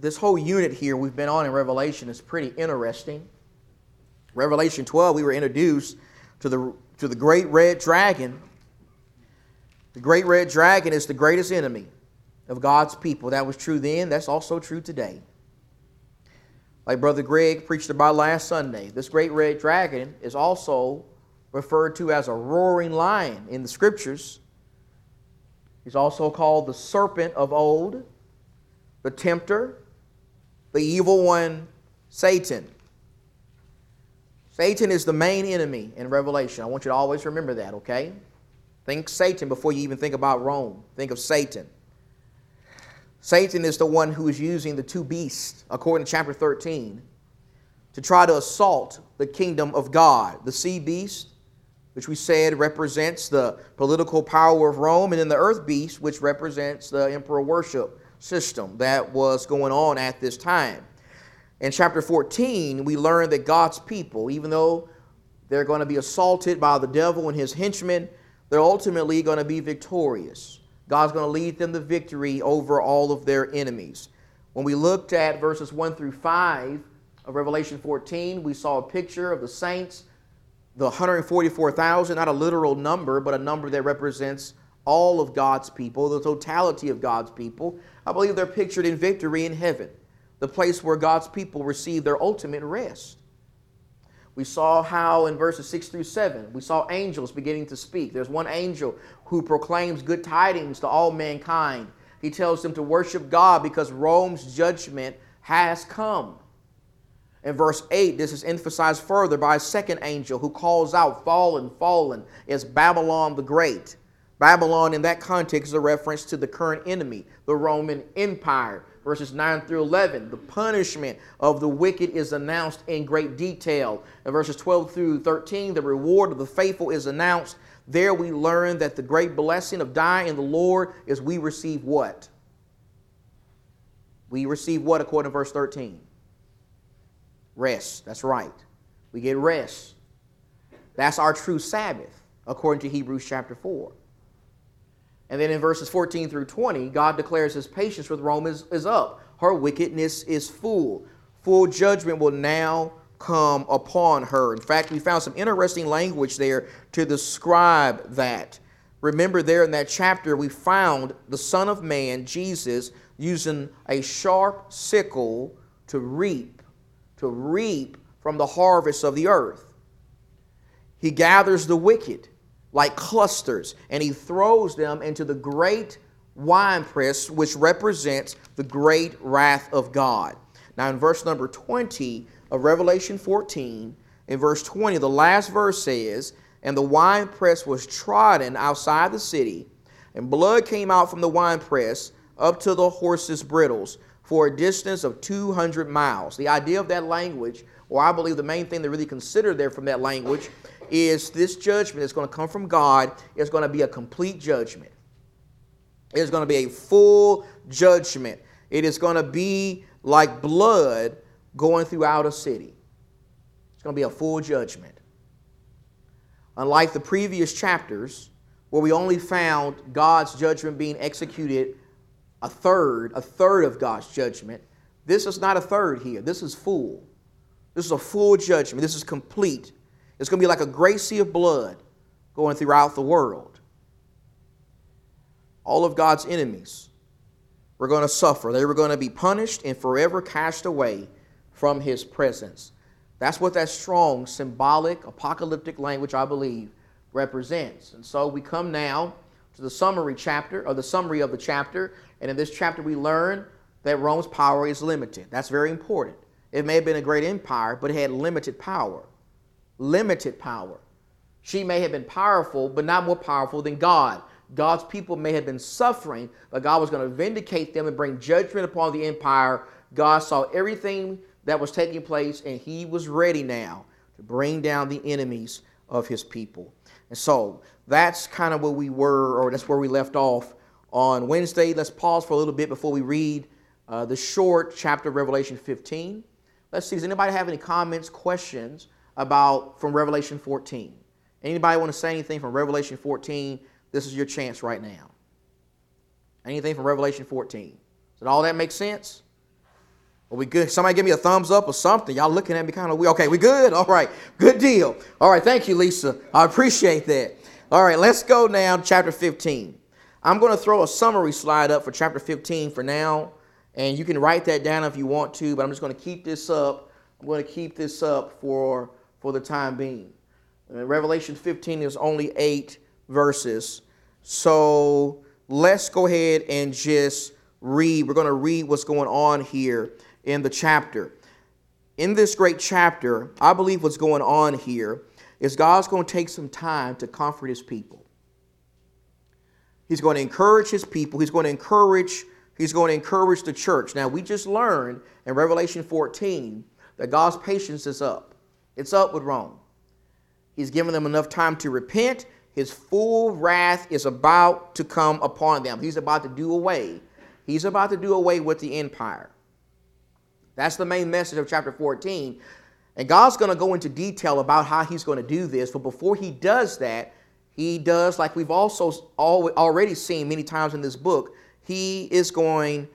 this whole unit here we've been on in Revelation is pretty interesting. Revelation 12, we were introduced to the, to the great red dragon. The great red dragon is the greatest enemy of God's people. That was true then, that's also true today. Like Brother Greg preached about last Sunday, this great red dragon is also referred to as a roaring lion in the scriptures. He's also called the serpent of old, the tempter, the evil one, Satan. Satan is the main enemy in Revelation. I want you to always remember that, okay? Think Satan before you even think about Rome. Think of Satan. Satan is the one who is using the two beasts, according to chapter 13, to try to assault the kingdom of God. The sea beast, which we said represents the political power of Rome, and then the earth beast, which represents the emperor worship system that was going on at this time. In chapter 14, we learn that God's people, even though they're going to be assaulted by the devil and his henchmen, they're ultimately going to be victorious. God's going to lead them to victory over all of their enemies. When we looked at verses 1 through 5 of Revelation 14, we saw a picture of the saints, the 144,000, not a literal number, but a number that represents all of God's people, the totality of God's people. I believe they're pictured in victory in heaven, the place where God's people receive their ultimate rest. We saw how in verses 6 through 7, we saw angels beginning to speak. There's one angel who proclaims good tidings to all mankind. He tells them to worship God because Rome's judgment has come. In verse 8, this is emphasized further by a second angel who calls out, Fallen, fallen is Babylon the Great. Babylon, in that context, is a reference to the current enemy, the Roman Empire verses 9 through 11. The punishment of the wicked is announced in great detail. In verses 12 through 13, the reward of the faithful is announced. There we learn that the great blessing of dying in the Lord is we receive what? We receive what according to verse 13? Rest. That's right. We get rest. That's our true Sabbath, according to Hebrews chapter 4. And then in verses 14 through 20, God declares his patience with Rome is, is up. Her wickedness is full. Full judgment will now come upon her. In fact, we found some interesting language there to describe that. Remember, there in that chapter, we found the Son of Man, Jesus, using a sharp sickle to reap, to reap from the harvest of the earth. He gathers the wicked like clusters, and he throws them into the great winepress, which represents the great wrath of God. Now, in verse number 20 of Revelation 14, in verse 20, the last verse says, And the winepress was trodden outside the city, and blood came out from the winepress up to the horses' brittles for a distance of 200 miles. The idea of that language, or I believe the main thing to really consider there from that language, is this judgment that's going to come from God is going to be a complete judgment. It is going to be a full judgment. It is going to be like blood going throughout a city. It's going to be a full judgment. Unlike the previous chapters, where we only found God's judgment being executed a third, a third of God's judgment, this is not a third here. This is full. This is a full judgment. This is complete. It's going to be like a great sea of blood going throughout the world. All of God's enemies were going to suffer. They were going to be punished and forever cast away from his presence. That's what that strong, symbolic, apocalyptic language, I believe, represents. And so we come now to the summary chapter, or the summary of the chapter. And in this chapter, we learn that Rome's power is limited. That's very important. It may have been a great empire, but it had limited power limited power. She may have been powerful, but not more powerful than God. God's people may have been suffering, but God was going to vindicate them and bring judgment upon the empire. God saw everything that was taking place, and He was ready now to bring down the enemies of His people. And so that's kind of where we were, or that's where we left off on Wednesday. Let's pause for a little bit before we read uh, the short chapter of Revelation 15. Let's see, does anybody have any comments, questions? about from Revelation 14. Anybody want to say anything from Revelation 14? This is your chance right now. Anything from Revelation 14? Does all that make sense? Are we good? Somebody give me a thumbs up or something. Y'all looking at me kind of weird. Okay, we good? All right, good deal. All right, thank you, Lisa. I appreciate that. All right, let's go now, chapter 15. I'm going to throw a summary slide up for chapter 15 for now, and you can write that down if you want to, but I'm just going to keep this up. I'm going to keep this up for, for the time being. And Revelation 15 is only eight verses. So let's go ahead and just read. We're going to read what's going on here in the chapter. In this great chapter, I believe what's going on here is God's going to take some time to comfort his people. He's going to encourage his people. He's going to encourage he's going to encourage the church. Now, we just learned in Revelation 14 that God's patience is up. It's up with Rome. He's given them enough time to repent. His full wrath is about to come upon them. He's about to do away. He's about to do away with the empire. That's the main message of chapter 14. And God's going to go into detail about how he's going to do this. But before he does that, he does, like we've also already seen many times in this book, he is going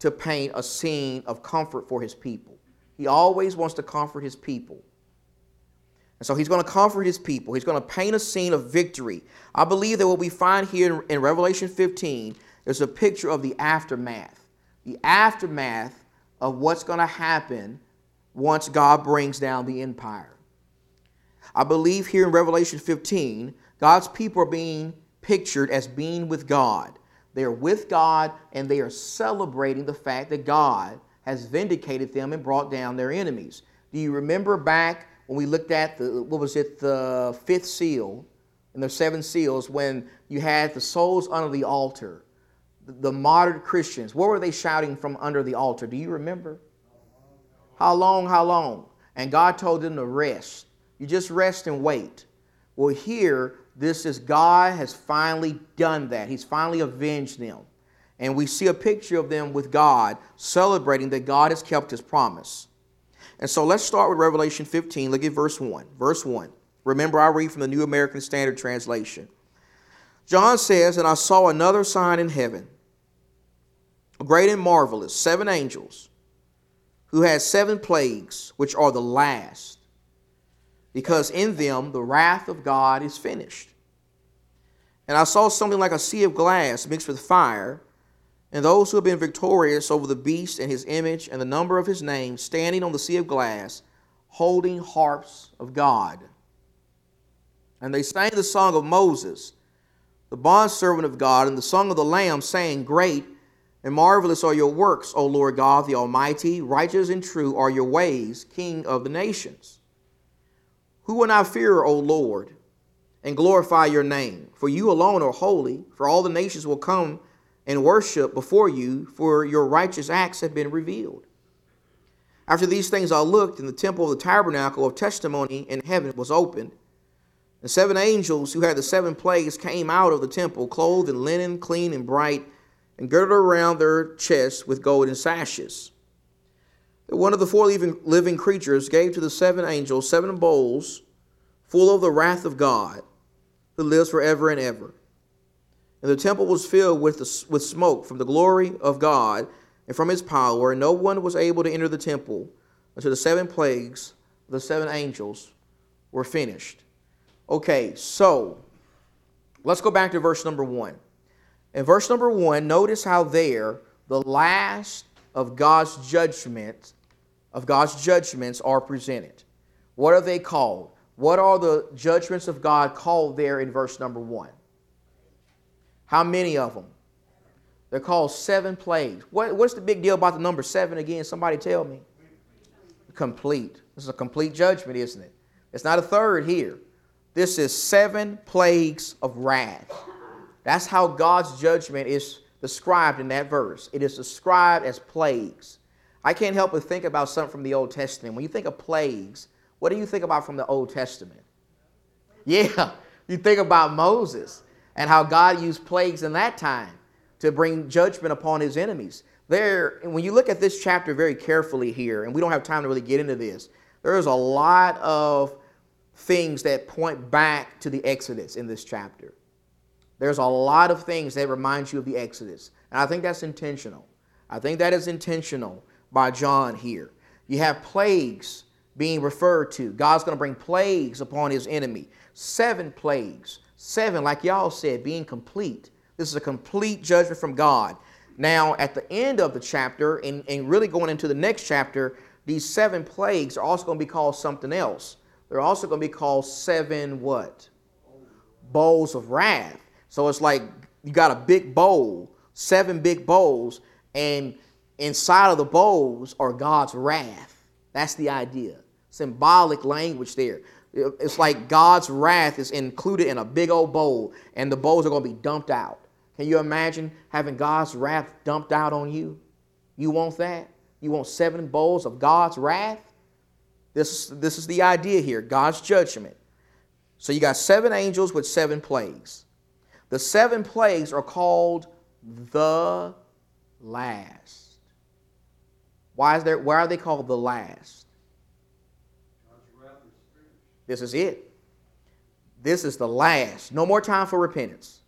to paint a scene of comfort for his people. He always wants to comfort his people. And so he's going to comfort his people. He's going to paint a scene of victory. I believe that what we find here in Revelation 15 is a picture of the aftermath. The aftermath of what's going to happen once God brings down the empire. I believe here in Revelation 15, God's people are being pictured as being with God. They are with God and they are celebrating the fact that God has vindicated them and brought down their enemies. Do you remember back when we looked at the, what was it, the fifth seal and the seven seals, when you had the souls under the altar, the, martyred Christians, what were they shouting from under the altar? Do you remember? How long, how long? And God told them to rest. You just rest and wait. Well, here, this is God has finally done that. He's finally avenged them. And we see a picture of them with God celebrating that God has kept his promise. And so let's start with Revelation 15. Look at verse 1. Verse 1. Remember, I read from the New American Standard Translation. John says, And I saw another sign in heaven, great and marvelous, seven angels, who had seven plagues, which are the last, because in them the wrath of God is finished. And I saw something like a sea of glass mixed with fire and those who have been victorious over the beast and his image and the number of his name, standing on the sea of glass, holding harps of God. And they sang the song of Moses, the bondservant of God, and the song of the Lamb, saying, Great and marvelous are your works, O Lord God the Almighty. Righteous and true are your ways, King of the nations. Who will not fear, O Lord, and glorify your name? For you alone are holy, for all the nations will come and worship before you, for your righteous acts have been revealed. After these things I looked, and the temple of the tabernacle of testimony in heaven was opened. And seven angels who had the seven plagues came out of the temple, clothed in linen, clean and bright, and girded around their chests with golden sashes. One of the four living, living creatures gave to the seven angels seven bowls full of the wrath of God, who lives forever and ever. And the temple was filled with, the, with smoke from the glory of God and from his power, and no one was able to enter the temple until the seven plagues of the seven angels were finished. Okay, so let's go back to verse number one. In verse number one, notice how there the last of God's judgment of God's judgments are presented. What are they called? What are the judgments of God called there in verse number one? How many of them? They're called seven plagues. What, what's the big deal about the number seven again? Somebody tell me. Complete. This is a complete judgment, isn't it? It's not a third here. This is seven plagues of wrath. That's how God's judgment is described in that verse. It is described as plagues. I can't help but think about something from the Old Testament. When you think of plagues, what do you think about from the Old Testament? Yeah, you think about Moses and how God used plagues in that time to bring judgment upon his enemies. There, when you look at this chapter very carefully here, and we don't have time to really get into this, there is a lot of things that point back to the Exodus in this chapter. There's a lot of things that remind you of the Exodus. And I think that's intentional. I think that is intentional by John here. You have plagues being referred to. God's going to bring plagues upon his enemy. Seven plagues. Seven, like y'all said, being complete. This is a complete judgment from God. Now, at the end of the chapter, and, and really going into the next chapter, these seven plagues are also going to be called something else. They're also going to be called seven what? Bowls of wrath. So it's like you got a big bowl, seven big bowls, and inside of the bowls are God's wrath. That's the idea. Symbolic language there. It's like God's wrath is included in a big old bowl, and the bowls are going to be dumped out. Can you imagine having God's wrath dumped out on you? You want that? You want seven bowls of God's wrath? This, this is the idea here God's judgment. So you got seven angels with seven plagues. The seven plagues are called the last. Why, is there, why are they called the last? This is it. This is the last. No more time for repentance.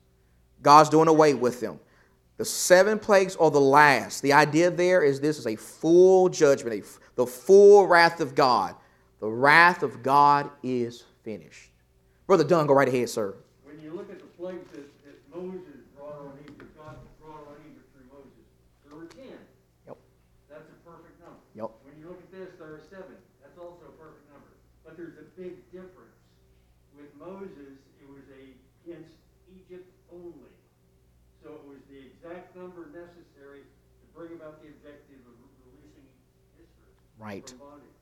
God's doing away with them. The seven plagues are the last. The idea there is this is a full judgment, the full wrath of God. The wrath of God is finished. Brother Don, go right ahead, sir. When you look at the plagues that, that Moses brought on Egypt, God brought on Egypt through Moses, there were ten. Yep. That's a perfect number. Yep. When you look at this, there are seven. That's also a perfect number. But there's a big difference. With Moses, it was against Egypt only. So it was the exact number necessary to bring about the objective of releasing Israel Right. from bondage.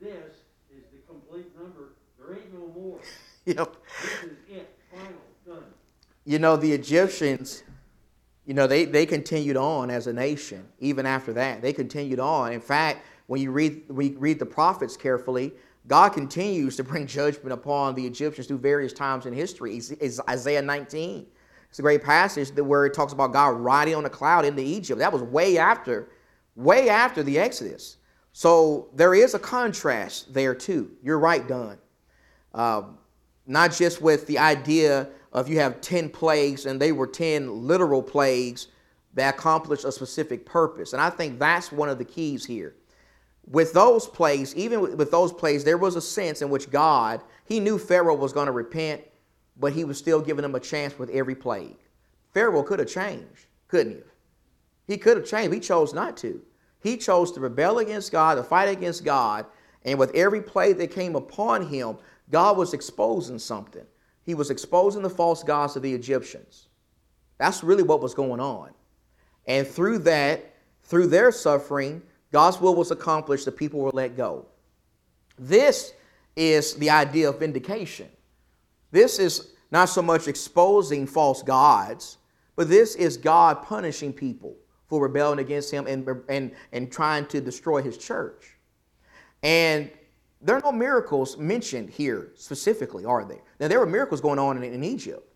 This is the complete number. There ain't no more. Yep. This is it. Final. Done. You know, the Egyptians, you know, they, they continued on as a nation, even after that. They continued on. In fact, when you read, we read the prophets carefully, God continues to bring judgment upon the Egyptians through various times in history. It's, Isaiah 19. It's a great passage where it talks about God riding on a cloud into Egypt. That was way after, way after the Exodus. So there is a contrast there too. You're right, Don. Um, not just with the idea of you have 10 plagues and they were 10 literal plagues that accomplished a specific purpose. And I think that's one of the keys here. With those plagues, even with those plagues, there was a sense in which God, he knew Pharaoh was going to repent, but he was still giving him a chance with every plague. Pharaoh could have changed, couldn't he? He could have changed. He chose not to. He chose to rebel against God, to fight against God, and with every plague that came upon him, God was exposing something. He was exposing the false gods of the Egyptians. That's really what was going on. And through that, through their suffering, God's will was accomplished, the people were let go. This is the idea of vindication. This is not so much exposing false gods, but this is God punishing people for rebelling against Him and, and, and trying to destroy His church. And there are no miracles mentioned here specifically, are there? Now, there were miracles going on in, in Egypt.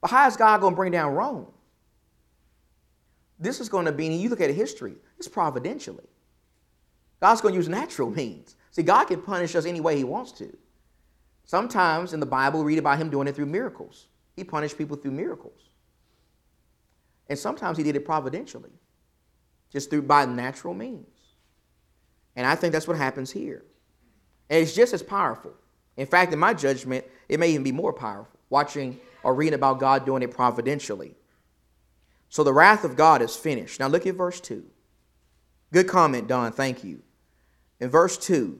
But how is God going to bring down Rome? This is going to be, you look at history, it's providentially. God's going to use natural means. See, God can punish us any way He wants to. Sometimes in the Bible, we read about Him doing it through miracles. He punished people through miracles. And sometimes He did it providentially, just through by natural means. And I think that's what happens here. And it's just as powerful. In fact, in my judgment, it may even be more powerful, watching or reading about God doing it providentially. So the wrath of God is finished. Now look at verse 2. Good comment, Don. Thank you. In verse 2,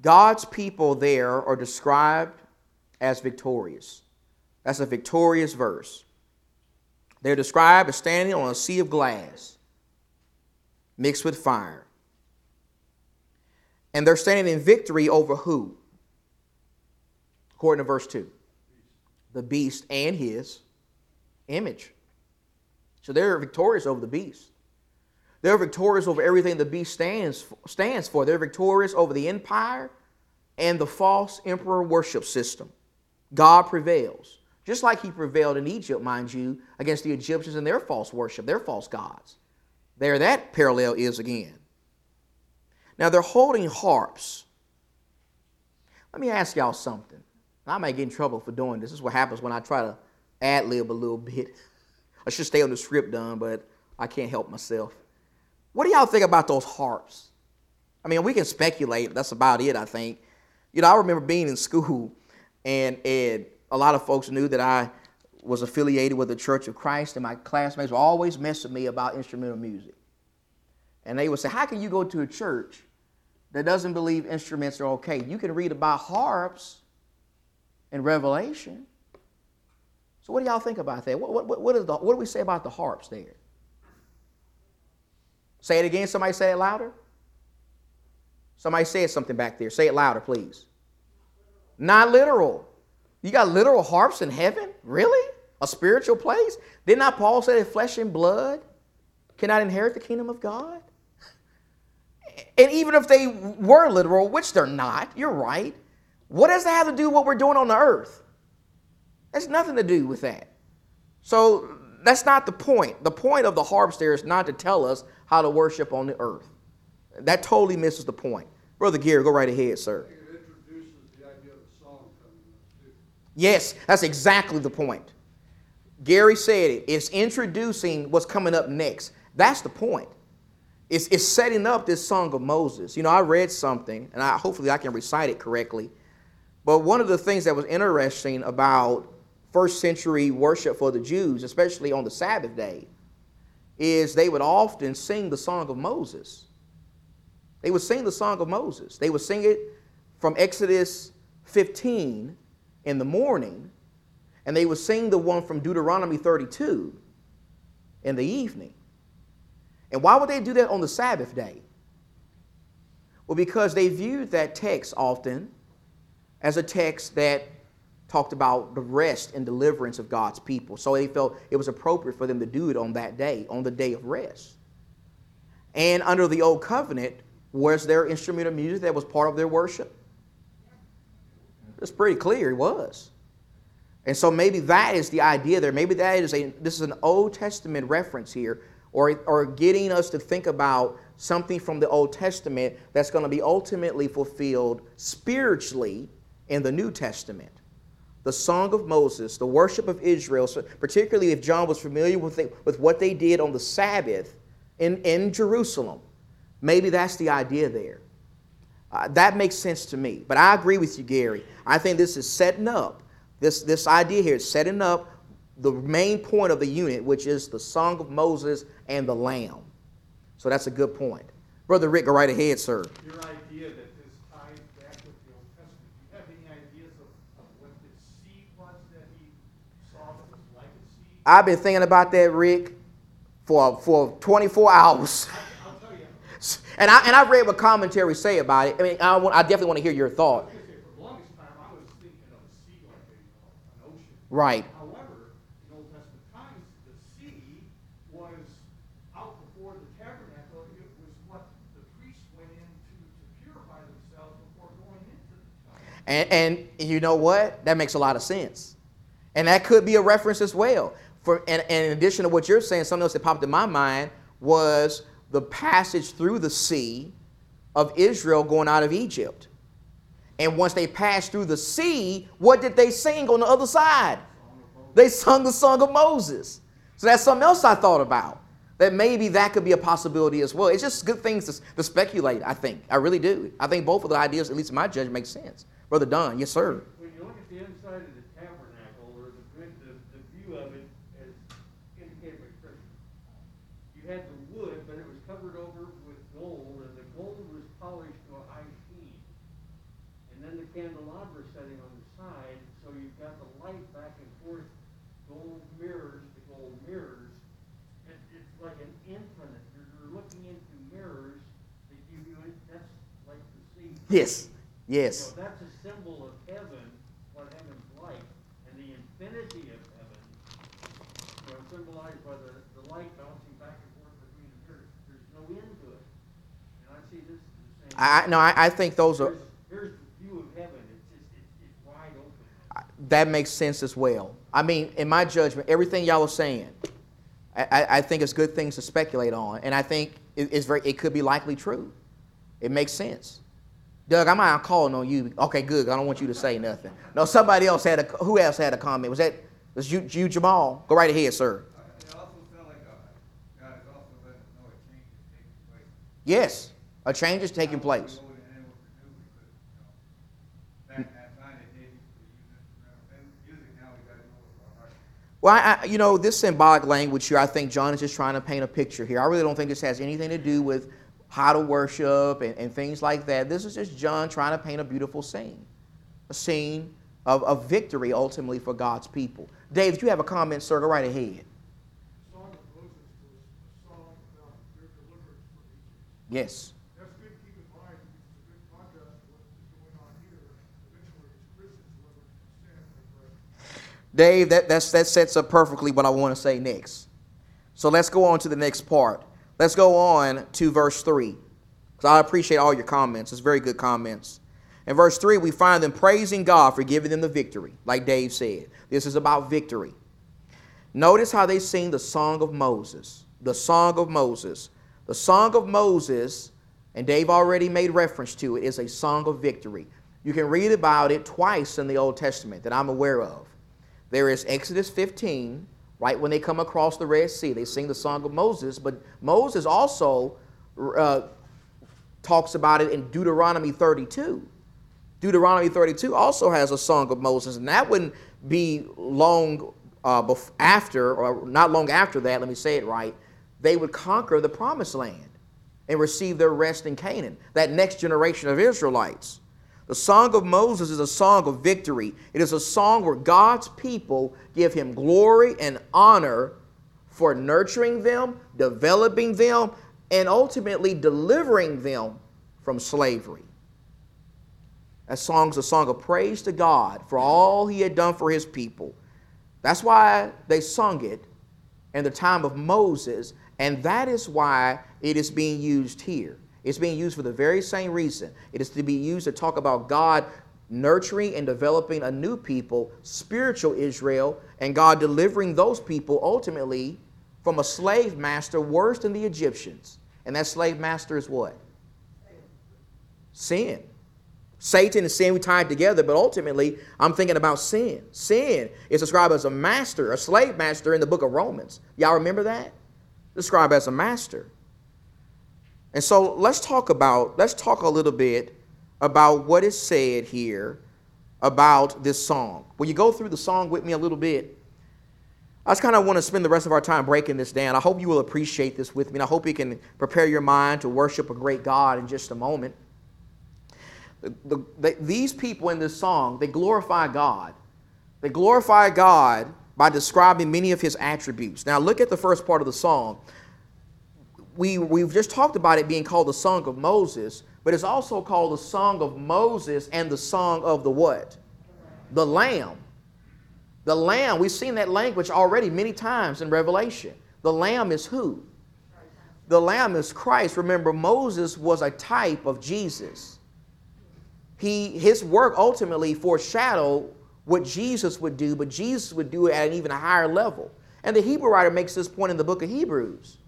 God's people there are described as victorious. That's a victorious verse. They're described as standing on a sea of glass mixed with fire. And they're standing in victory over who? According to verse 2. The beast and his image. So they're victorious over the beast. They're victorious over everything the beast stands stands for. They're victorious over the empire and the false emperor worship system. God prevails. Just like he prevailed in Egypt, mind you, against the Egyptians and their false worship, their false gods. There that parallel is again. Now they're holding harps. Let me ask y'all something. I might get in trouble for doing this. This is what happens when I try to ad lib a little bit. I should stay on the script, done, but I can't help myself. What do y'all think about those harps? I mean, we can speculate. That's about it, I think. You know, I remember being in school, and, and a lot of folks knew that I was affiliated with the Church of Christ, and my classmates were always messing me about instrumental music. And they would say, How can you go to a church that doesn't believe instruments are okay? You can read about harps in Revelation. So, what do y'all think about that? What, what, what, is the, what do we say about the harps there? Say it again. Somebody say it louder. Somebody said something back there. Say it louder, please. Not literal. You got literal harps in heaven? Really? A spiritual place? Did not Paul say that flesh and blood cannot inherit the kingdom of God? And even if they were literal, which they're not, you're right. What does that have to do with what we're doing on the earth? That's nothing to do with that. So that's not the point. The point of the harps there is not to tell us how to worship on the earth. That totally misses the point. Brother Gary, go right ahead, sir. Yes, that's exactly the point. Gary said it. It's introducing what's coming up next. That's the point. It's, it's setting up this song of Moses. You know, I read something, and I, hopefully I can recite it correctly. But one of the things that was interesting about first century worship for the Jews, especially on the Sabbath day, is they would often sing the song of Moses. They would sing the song of Moses. They would sing it from Exodus 15 in the morning, and they would sing the one from Deuteronomy 32 in the evening. And why would they do that on the Sabbath day? Well, because they viewed that text often as a text that talked about the rest and deliverance of God's people. So they felt it was appropriate for them to do it on that day, on the day of rest. And under the old covenant, was there instrumental music that was part of their worship? It's pretty clear it was. And so maybe that is the idea there. Maybe that is a this is an Old Testament reference here or, or getting us to think about something from the Old Testament that's going to be ultimately fulfilled spiritually in the New Testament. The Song of Moses, the worship of Israel, so particularly if John was familiar with, it, with what they did on the Sabbath in, in Jerusalem. Maybe that's the idea there. Uh, that makes sense to me. But I agree with you, Gary. I think this is setting up, this, this idea here is setting up the main point of the unit, which is the Song of Moses and the Lamb. So that's a good point. Brother Rick, go right ahead, sir. Your idea that this ties back with the Old Testament, do you have any ideas of, of what the seed was that he saw that was like a seed? I've been thinking about that, Rick, for, for 24 hours. I'll tell you, And I, and I read what commentaries say about it. I mean, I, want, I definitely want to hear your thought. I was gonna say, for the longest time, I was thinking of a sea like a, you know, an ocean. Right. However, in Old Testament times, the sea was out before the tabernacle. It was what the priests went into to purify themselves before going into the tabernacle. And, and you know what? That makes a lot of sense. And that could be a reference as well. For, and, and in addition to what you're saying, something else that popped in my mind was the passage through the sea of Israel going out of Egypt. And once they passed through the sea, what did they sing on the other side? They sung the song of Moses. So that's something else I thought about. That maybe that could be a possibility as well. It's just good things to, to speculate, I think. I really do. I think both of the ideas, at least in my judgment, make sense. Brother Don, yes, sir. When you look at the inside of the tabernacle, or the, the, the view of it as indicated by Scripture, you had the wood, but it was covered over with gold, and the gold was polished to a high sheen. And then the candelabra setting on the side, so you've got the light back and forth, gold mirrors the gold mirrors. It, it's like an infinite, you're, you're looking into mirrors that give you, that's like the sea. Yes, yes. So that's a symbol of heaven, what heaven's like, and the infinity of heaven, you know, symbolized by the, the light bouncing back and forth between the mirrors. There's no end to it. And I see this as the same. I, I- no, I, I think those are, Here's, here's the view of heaven. It's just, it's, it's wide open. that makes sense as well. I mean, in my judgment, everything y'all are saying, I, I, I think it's good things to speculate on, and I think it, it's very, it could be likely true. It makes sense. Doug, I'm not calling on you. Okay, good. I don't want you to say nothing. No, somebody else had a. Who else had a comment? Was that was you, you Jamal? Go right ahead, sir. It also sounds like uh, God is also letting us know a change is taking Yes, a change is taking place. Well, I, you know, this symbolic language here, I think John is just trying to paint a picture here. I really don't think this has anything to do with how to worship and, and things like that. This is just John trying to paint a beautiful scene, a scene of, of victory ultimately for God's people. Dave, you have a comment, sir, go right ahead. Song of Moses was a song about their deliverance from Egypt. Yes. That's good to keep in mind, because it's a good contrast to what is going on here. Eventually, it's Christians delivered from sin, but Dave, that, that sets up perfectly what I want to say next. So let's go on to the next part. Let's go on to verse 3. Because I appreciate all your comments. It's very good comments. In verse 3, we find them praising God for giving them the victory, like Dave said. This is about victory. Notice how they sing the song of Moses. The song of Moses. The song of Moses, and Dave already made reference to it, is a song of victory. You can read about it twice in the Old Testament that I'm aware of. There is Exodus 15, right when they come across the Red Sea. They sing the song of Moses, but Moses also uh, talks about it in Deuteronomy 32. Deuteronomy 32 also has a song of Moses, and that wouldn't be long uh, bef- after, or not long after that, let me say it right, they would conquer the promised land and receive their rest in Canaan, that next generation of Israelites. The Song of Moses is a song of victory. It is a song where God's people give him glory and honor for nurturing them, developing them, and ultimately delivering them from slavery. That song's a song of praise to God for all he had done for his people. That's why they sung it in the time of Moses, and that is why it is being used here. It's being used for the very same reason. It is to be used to talk about God nurturing and developing a new people, spiritual Israel, and God delivering those people ultimately from a slave master worse than the Egyptians. And that slave master is what? Sin. Satan and sin we tied together, but ultimately I'm thinking about sin. Sin is described as a master, a slave master in the book of Romans. Y'all remember that? Described as a master. And so let's talk about, let's talk a little bit about what is said here about this song. Will you go through the song with me a little bit? I just kind of want to spend the rest of our time breaking this down. I hope you will appreciate this with me. And I hope you can prepare your mind to worship a great God in just a moment. The, the, the, these people in this song, they glorify God. They glorify God by describing many of his attributes. Now, look at the first part of the song. We, we've just talked about it being called the Song of Moses, but it's also called the Song of Moses and the Song of the what? The Lamb. The Lamb, we've seen that language already many times in Revelation. The Lamb is who? The Lamb is Christ. Remember, Moses was a type of Jesus. He, his work ultimately foreshadowed what Jesus would do, but Jesus would do it at an even higher level. And the Hebrew writer makes this point in the book of Hebrews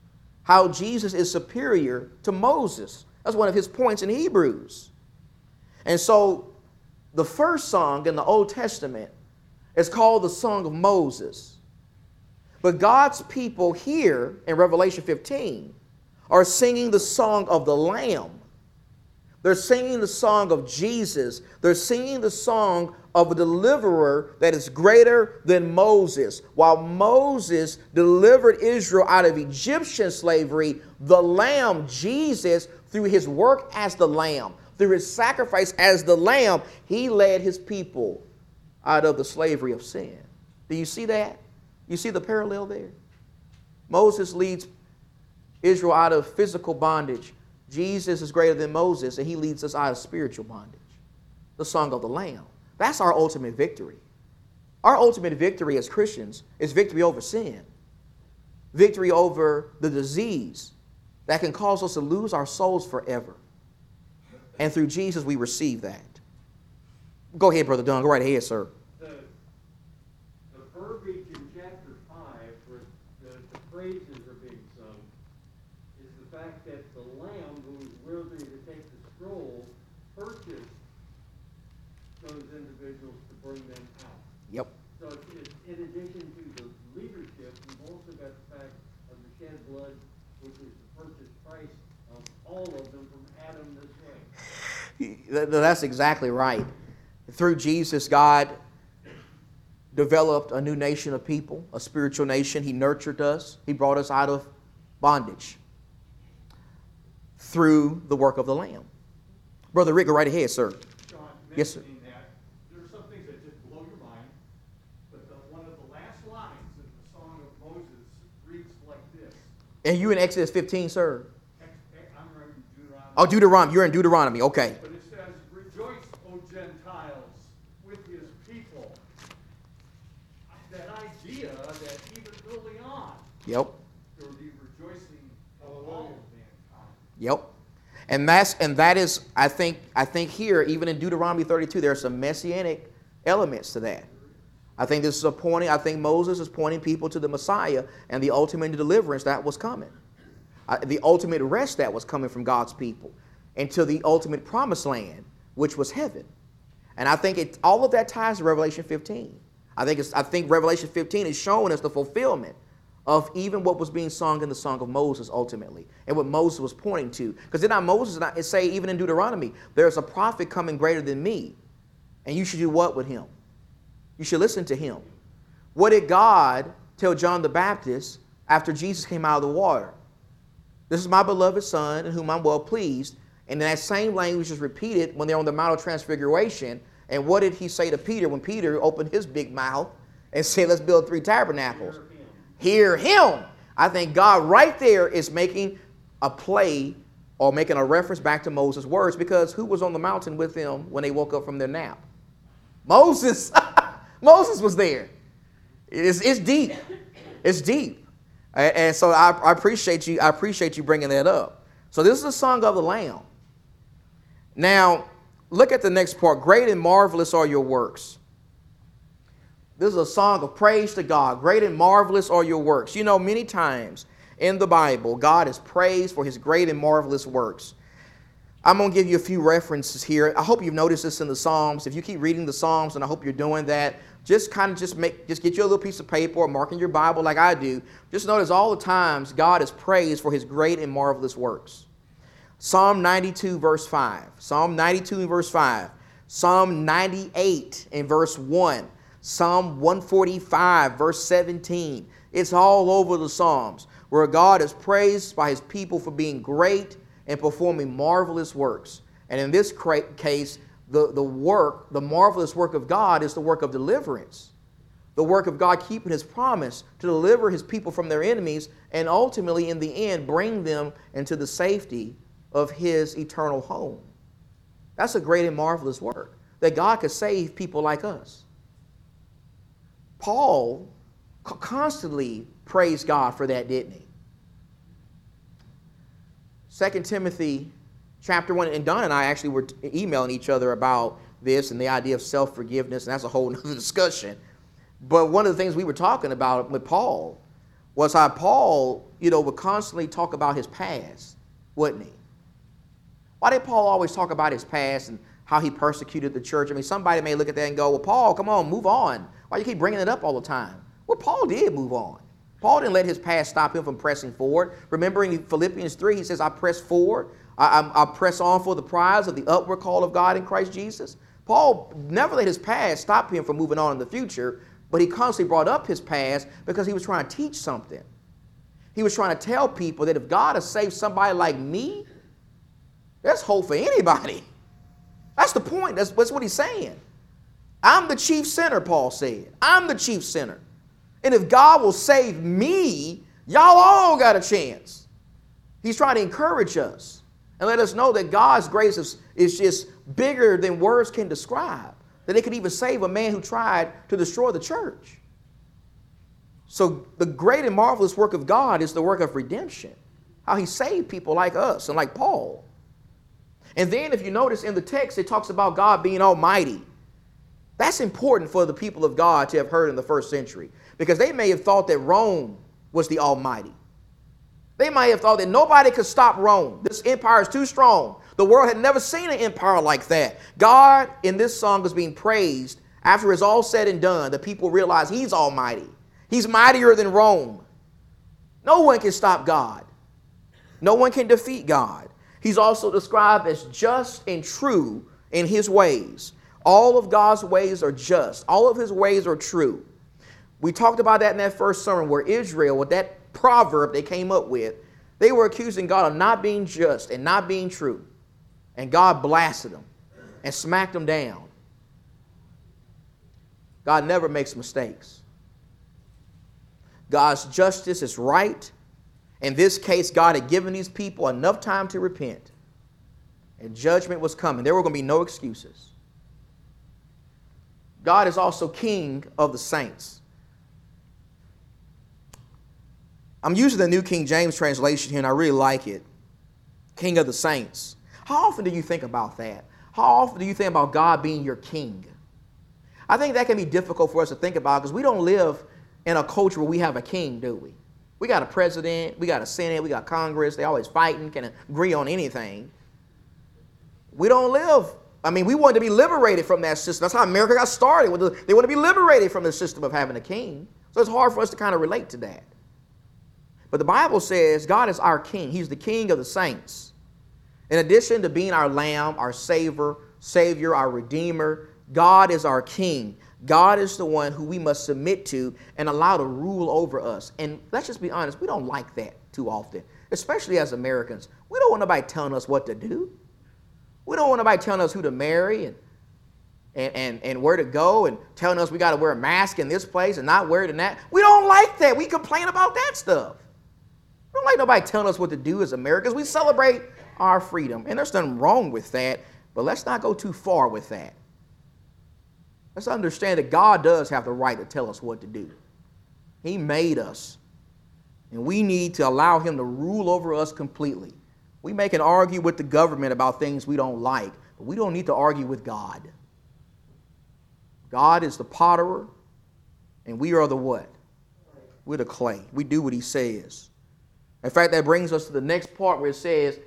how Jesus is superior to Moses. That's one of his points in Hebrews. And so the first song in the Old Testament is called the Song of Moses. But God's people here in Revelation 15 are singing the song of the Lamb. They're singing the song of Jesus. They're singing the song of a deliverer that is greater than Moses. While Moses delivered Israel out of Egyptian slavery, the Lamb, Jesus, through his work as the Lamb, through his sacrifice as the Lamb, he led his people out of the slavery of sin. Do you see that? You see the parallel there? Moses leads Israel out of physical bondage. Jesus is greater than Moses, and he leads us out of spiritual bondage. The song of the Lamb. That's our ultimate victory. Our ultimate victory as Christians is victory over sin, victory over the disease that can cause us to lose our souls forever. And through Jesus, we receive that. Go ahead, Brother Don. Go right ahead, sir. The, the verbiage in chapter five, where the, the praises are being sung, is the fact that the Lamb who was worthy to take the scroll purchased those individuals to bring them out. Yep. So it's, it's in addition to the leadership, we've also got the fact of the shed blood, which is the purchase price of all of That's exactly right. Through Jesus, God developed a new nation of people, a spiritual nation. He nurtured us, He brought us out of bondage through the work of the Lamb. Brother Rick, go right ahead, sir. John, Yes, sir. there are some things that just blow your mind, but one of the last lines in the Song of Moses reads like this. And you in Exodus 15, sir? Ex- ex- I'm reading Deuteronomy. Oh, Deuteronomy. You're in Deuteronomy. Okay. But it says, Rejoice, O Gentiles, with his people. That idea that even early on, Yep. there would be rejoicing of all of mankind. Yep. And that's and that is I think I think here even in Deuteronomy 32 there are some messianic elements to that. I think this is a pointing I think Moses is pointing people to the Messiah and the ultimate deliverance that was coming. Uh, the ultimate rest that was coming from God's people and to the ultimate promised land which was heaven. And I think it all of that ties to Revelation 15. I think I think Revelation 15 is showing us the fulfillment of even what was being sung in the Song of Moses ultimately, and what Moses was pointing to. Because then Moses and I say, even in Deuteronomy, there's a prophet coming greater than me, and you should do what with him? You should listen to him. What did God tell John the Baptist after Jesus came out of the water? This is my beloved Son, in whom I'm well pleased. And that same language is repeated when they're on the Mount of Transfiguration. And what did he say to Peter when Peter opened his big mouth and said, Let's build three tabernacles? hear him. I think God right there is making a play or making a reference back to Moses' words because who was on the mountain with them when they woke up from their nap? Moses. Moses was there. It's, it's deep. It's deep. And, so I, I appreciate you. I appreciate you bringing that up. So this is a song of the Lamb. Now, look at the next part. Great and marvelous are your works. This is a song of praise to God. Great and marvelous are your works. You know, many times in the Bible, God is praised for his great and marvelous works. I'm going to give you a few references here. I hope you've noticed this in the Psalms. If you keep reading the Psalms, and I hope you're doing that, just kind of just make just get you a little piece of paper or your Bible like I do. Just notice all the times God is praised for his great and marvelous works. Psalm 92 verse 5. Psalm 92 and verse 5. Psalm 98 and verse 1. Psalm 145, verse 17. It's all over the Psalms where God is praised by his people for being great and performing marvelous works. And in this case, the, the work, the marvelous work of God is the work of deliverance. The work of God keeping his promise to deliver his people from their enemies and ultimately, in the end, bring them into the safety of his eternal home. That's a great and marvelous work that God could save people like us. Paul constantly praised God for that, didn't he? 2 Timothy chapter 1, and Don and I actually were emailing each other about this and the idea of self forgiveness, and that's a whole other discussion. But one of the things we were talking about with Paul was how Paul, you know, would constantly talk about his past, wouldn't he? Why did Paul always talk about his past and how he persecuted the church? I mean, somebody may look at that and go, well, Paul, come on, move on. Why you keep bringing it up all the time? Well, Paul did move on. Paul didn't let his past stop him from pressing forward. Remembering Philippians 3, he says, I press forward. I, I, I, press on for the prize of the upward call of God in Christ Jesus. Paul never let his past stop him from moving on in the future, but he constantly brought up his past because he was trying to teach something. He was trying to tell people that if God has saved somebody like me, there's hope for anybody. That's the point. That's, that's what he's saying. I'm the chief sinner, Paul said. I'm the chief sinner. And if God will save me, y'all all got a chance. He's trying to encourage us and let us know that God's grace is, is just bigger than words can describe. That it could even save a man who tried to destroy the church. So, the great and marvelous work of God is the work of redemption. How he saved people like us and like Paul. And then, if you notice in the text, it talks about God being almighty. That's important for the people of God to have heard in the first century because they may have thought that Rome was the Almighty. They might have thought that nobody could stop Rome. This empire is too strong. The world had never seen an empire like that. God, in this song, is being praised. After it's all said and done, the people realize He's Almighty. He's mightier than Rome. No one can stop God, no one can defeat God. He's also described as just and true in his ways. All of God's ways are just, all of his ways are true. We talked about that in that first sermon where Israel, with that proverb they came up with, they were accusing God of not being just and not being true. And God blasted them and smacked them down. God never makes mistakes. God's justice is right. In this case, God had given these people enough time to repent, and judgment was coming. There were going to be no excuses. God is also king of the saints. I'm using the New King James translation here, and I really like it. King of the saints. How often do you think about that? How often do you think about God being your king? I think that can be difficult for us to think about because we don't live in a culture where we have a king, do we? We got a president, we got a senate, we got Congress. They always fighting, can agree on anything. We don't live. I mean, we want to be liberated from that system. That's how America got started. They want to be liberated from the system of having a king. So it's hard for us to kind of relate to that. But the Bible says God is our king. He's the king of the saints. In addition to being our lamb, our savior, savior, our redeemer, God is our king. God is the one who we must submit to and allow to rule over us. And let's just be honest, we don't like that too often, especially as Americans. We don't want nobody telling us what to do. We don't want nobody telling us who to marry and, and, and, and where to go and telling us we got to wear a mask in this place and not wear it in that. We don't like that. We complain about that stuff. We don't like nobody telling us what to do as Americans. We celebrate our freedom. And there's nothing wrong with that, but let's not go too far with that. Let's understand that God does have the right to tell us what to do. He made us, and we need to allow Him to rule over us completely. We may can argue with the government about things we don't like, but we don't need to argue with God. God is the potterer, and we are the what? We're the clay. We do what He says. In fact, that brings us to the next part where it says,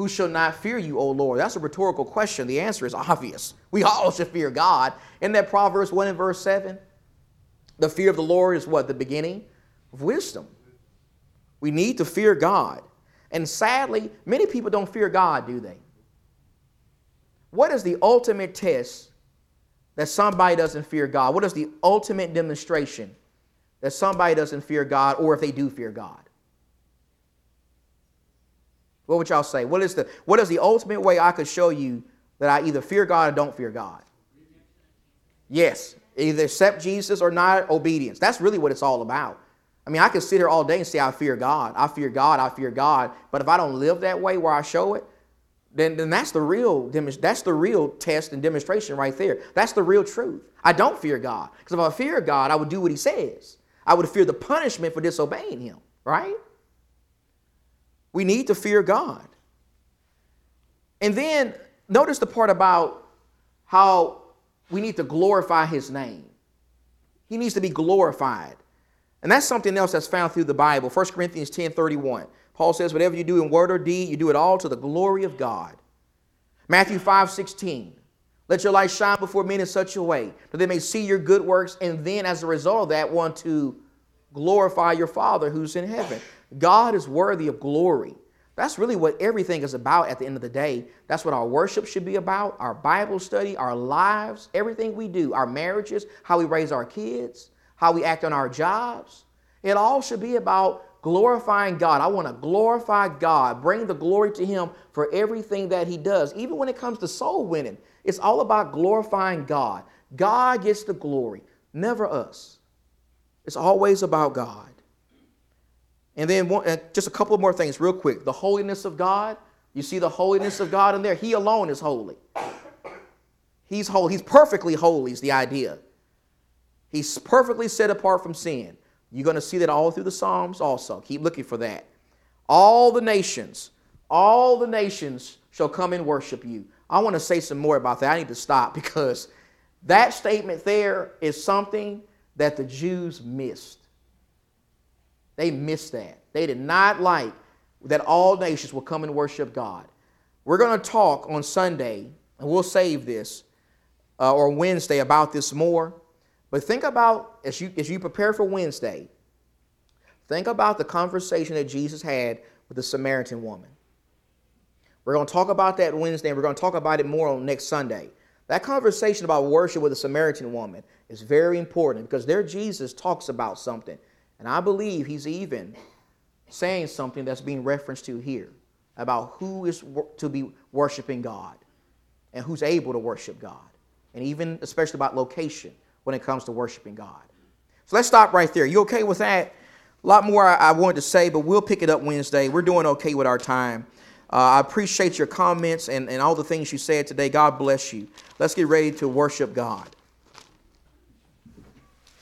who shall not fear you, O Lord? That's a rhetorical question. The answer is obvious. We all should fear God. In that Proverbs 1 and verse 7, the fear of the Lord is what? The beginning of wisdom. We need to fear God. And sadly, many people don't fear God, do they? What is the ultimate test that somebody doesn't fear God? What is the ultimate demonstration that somebody doesn't fear God or if they do fear God? What would y'all say? What is the what is the ultimate way I could show you that I either fear God or don't fear God? Yes, either accept Jesus or not obedience. That's really what it's all about. I mean, I can sit here all day and say I fear God. I fear God. I fear God. But if I don't live that way where I show it, then, then that's the real that's the real test and demonstration right there. That's the real truth. I don't fear God because if I fear God, I would do what He says. I would fear the punishment for disobeying Him. Right? We need to fear God. And then notice the part about how we need to glorify his name. He needs to be glorified. And that's something else that's found through the Bible. 1 Corinthians 10 31. Paul says, Whatever you do in word or deed, you do it all to the glory of God. Matthew 5 16. Let your light shine before men in such a way that they may see your good works and then, as a result of that, want to glorify your Father who's in heaven. God is worthy of glory. That's really what everything is about at the end of the day. That's what our worship should be about, our Bible study, our lives, everything we do, our marriages, how we raise our kids, how we act on our jobs. It all should be about glorifying God. I want to glorify God, bring the glory to Him for everything that He does. Even when it comes to soul winning, it's all about glorifying God. God gets the glory, never us. It's always about God. And then one, uh, just a couple more things, real quick. The holiness of God. You see the holiness of God in there? He alone is holy. He's holy. He's perfectly holy, is the idea. He's perfectly set apart from sin. You're going to see that all through the Psalms also. Keep looking for that. All the nations, all the nations shall come and worship you. I want to say some more about that. I need to stop because that statement there is something that the Jews missed. They missed that. They did not like that all nations will come and worship God. We're going to talk on Sunday, and we'll save this, uh, or Wednesday about this more. But think about, as you, as you prepare for Wednesday, think about the conversation that Jesus had with the Samaritan woman. We're going to talk about that Wednesday, and we're going to talk about it more on next Sunday. That conversation about worship with a Samaritan woman is very important because there Jesus talks about something. And I believe he's even saying something that's being referenced to here about who is to be worshiping God and who's able to worship God. And even especially about location when it comes to worshiping God. So let's stop right there. You okay with that? A lot more I, wanted to say, but we'll pick it up Wednesday. We're doing okay with our time. Uh, I appreciate your comments and, and all the things you said today. God bless you. Let's get ready to worship God.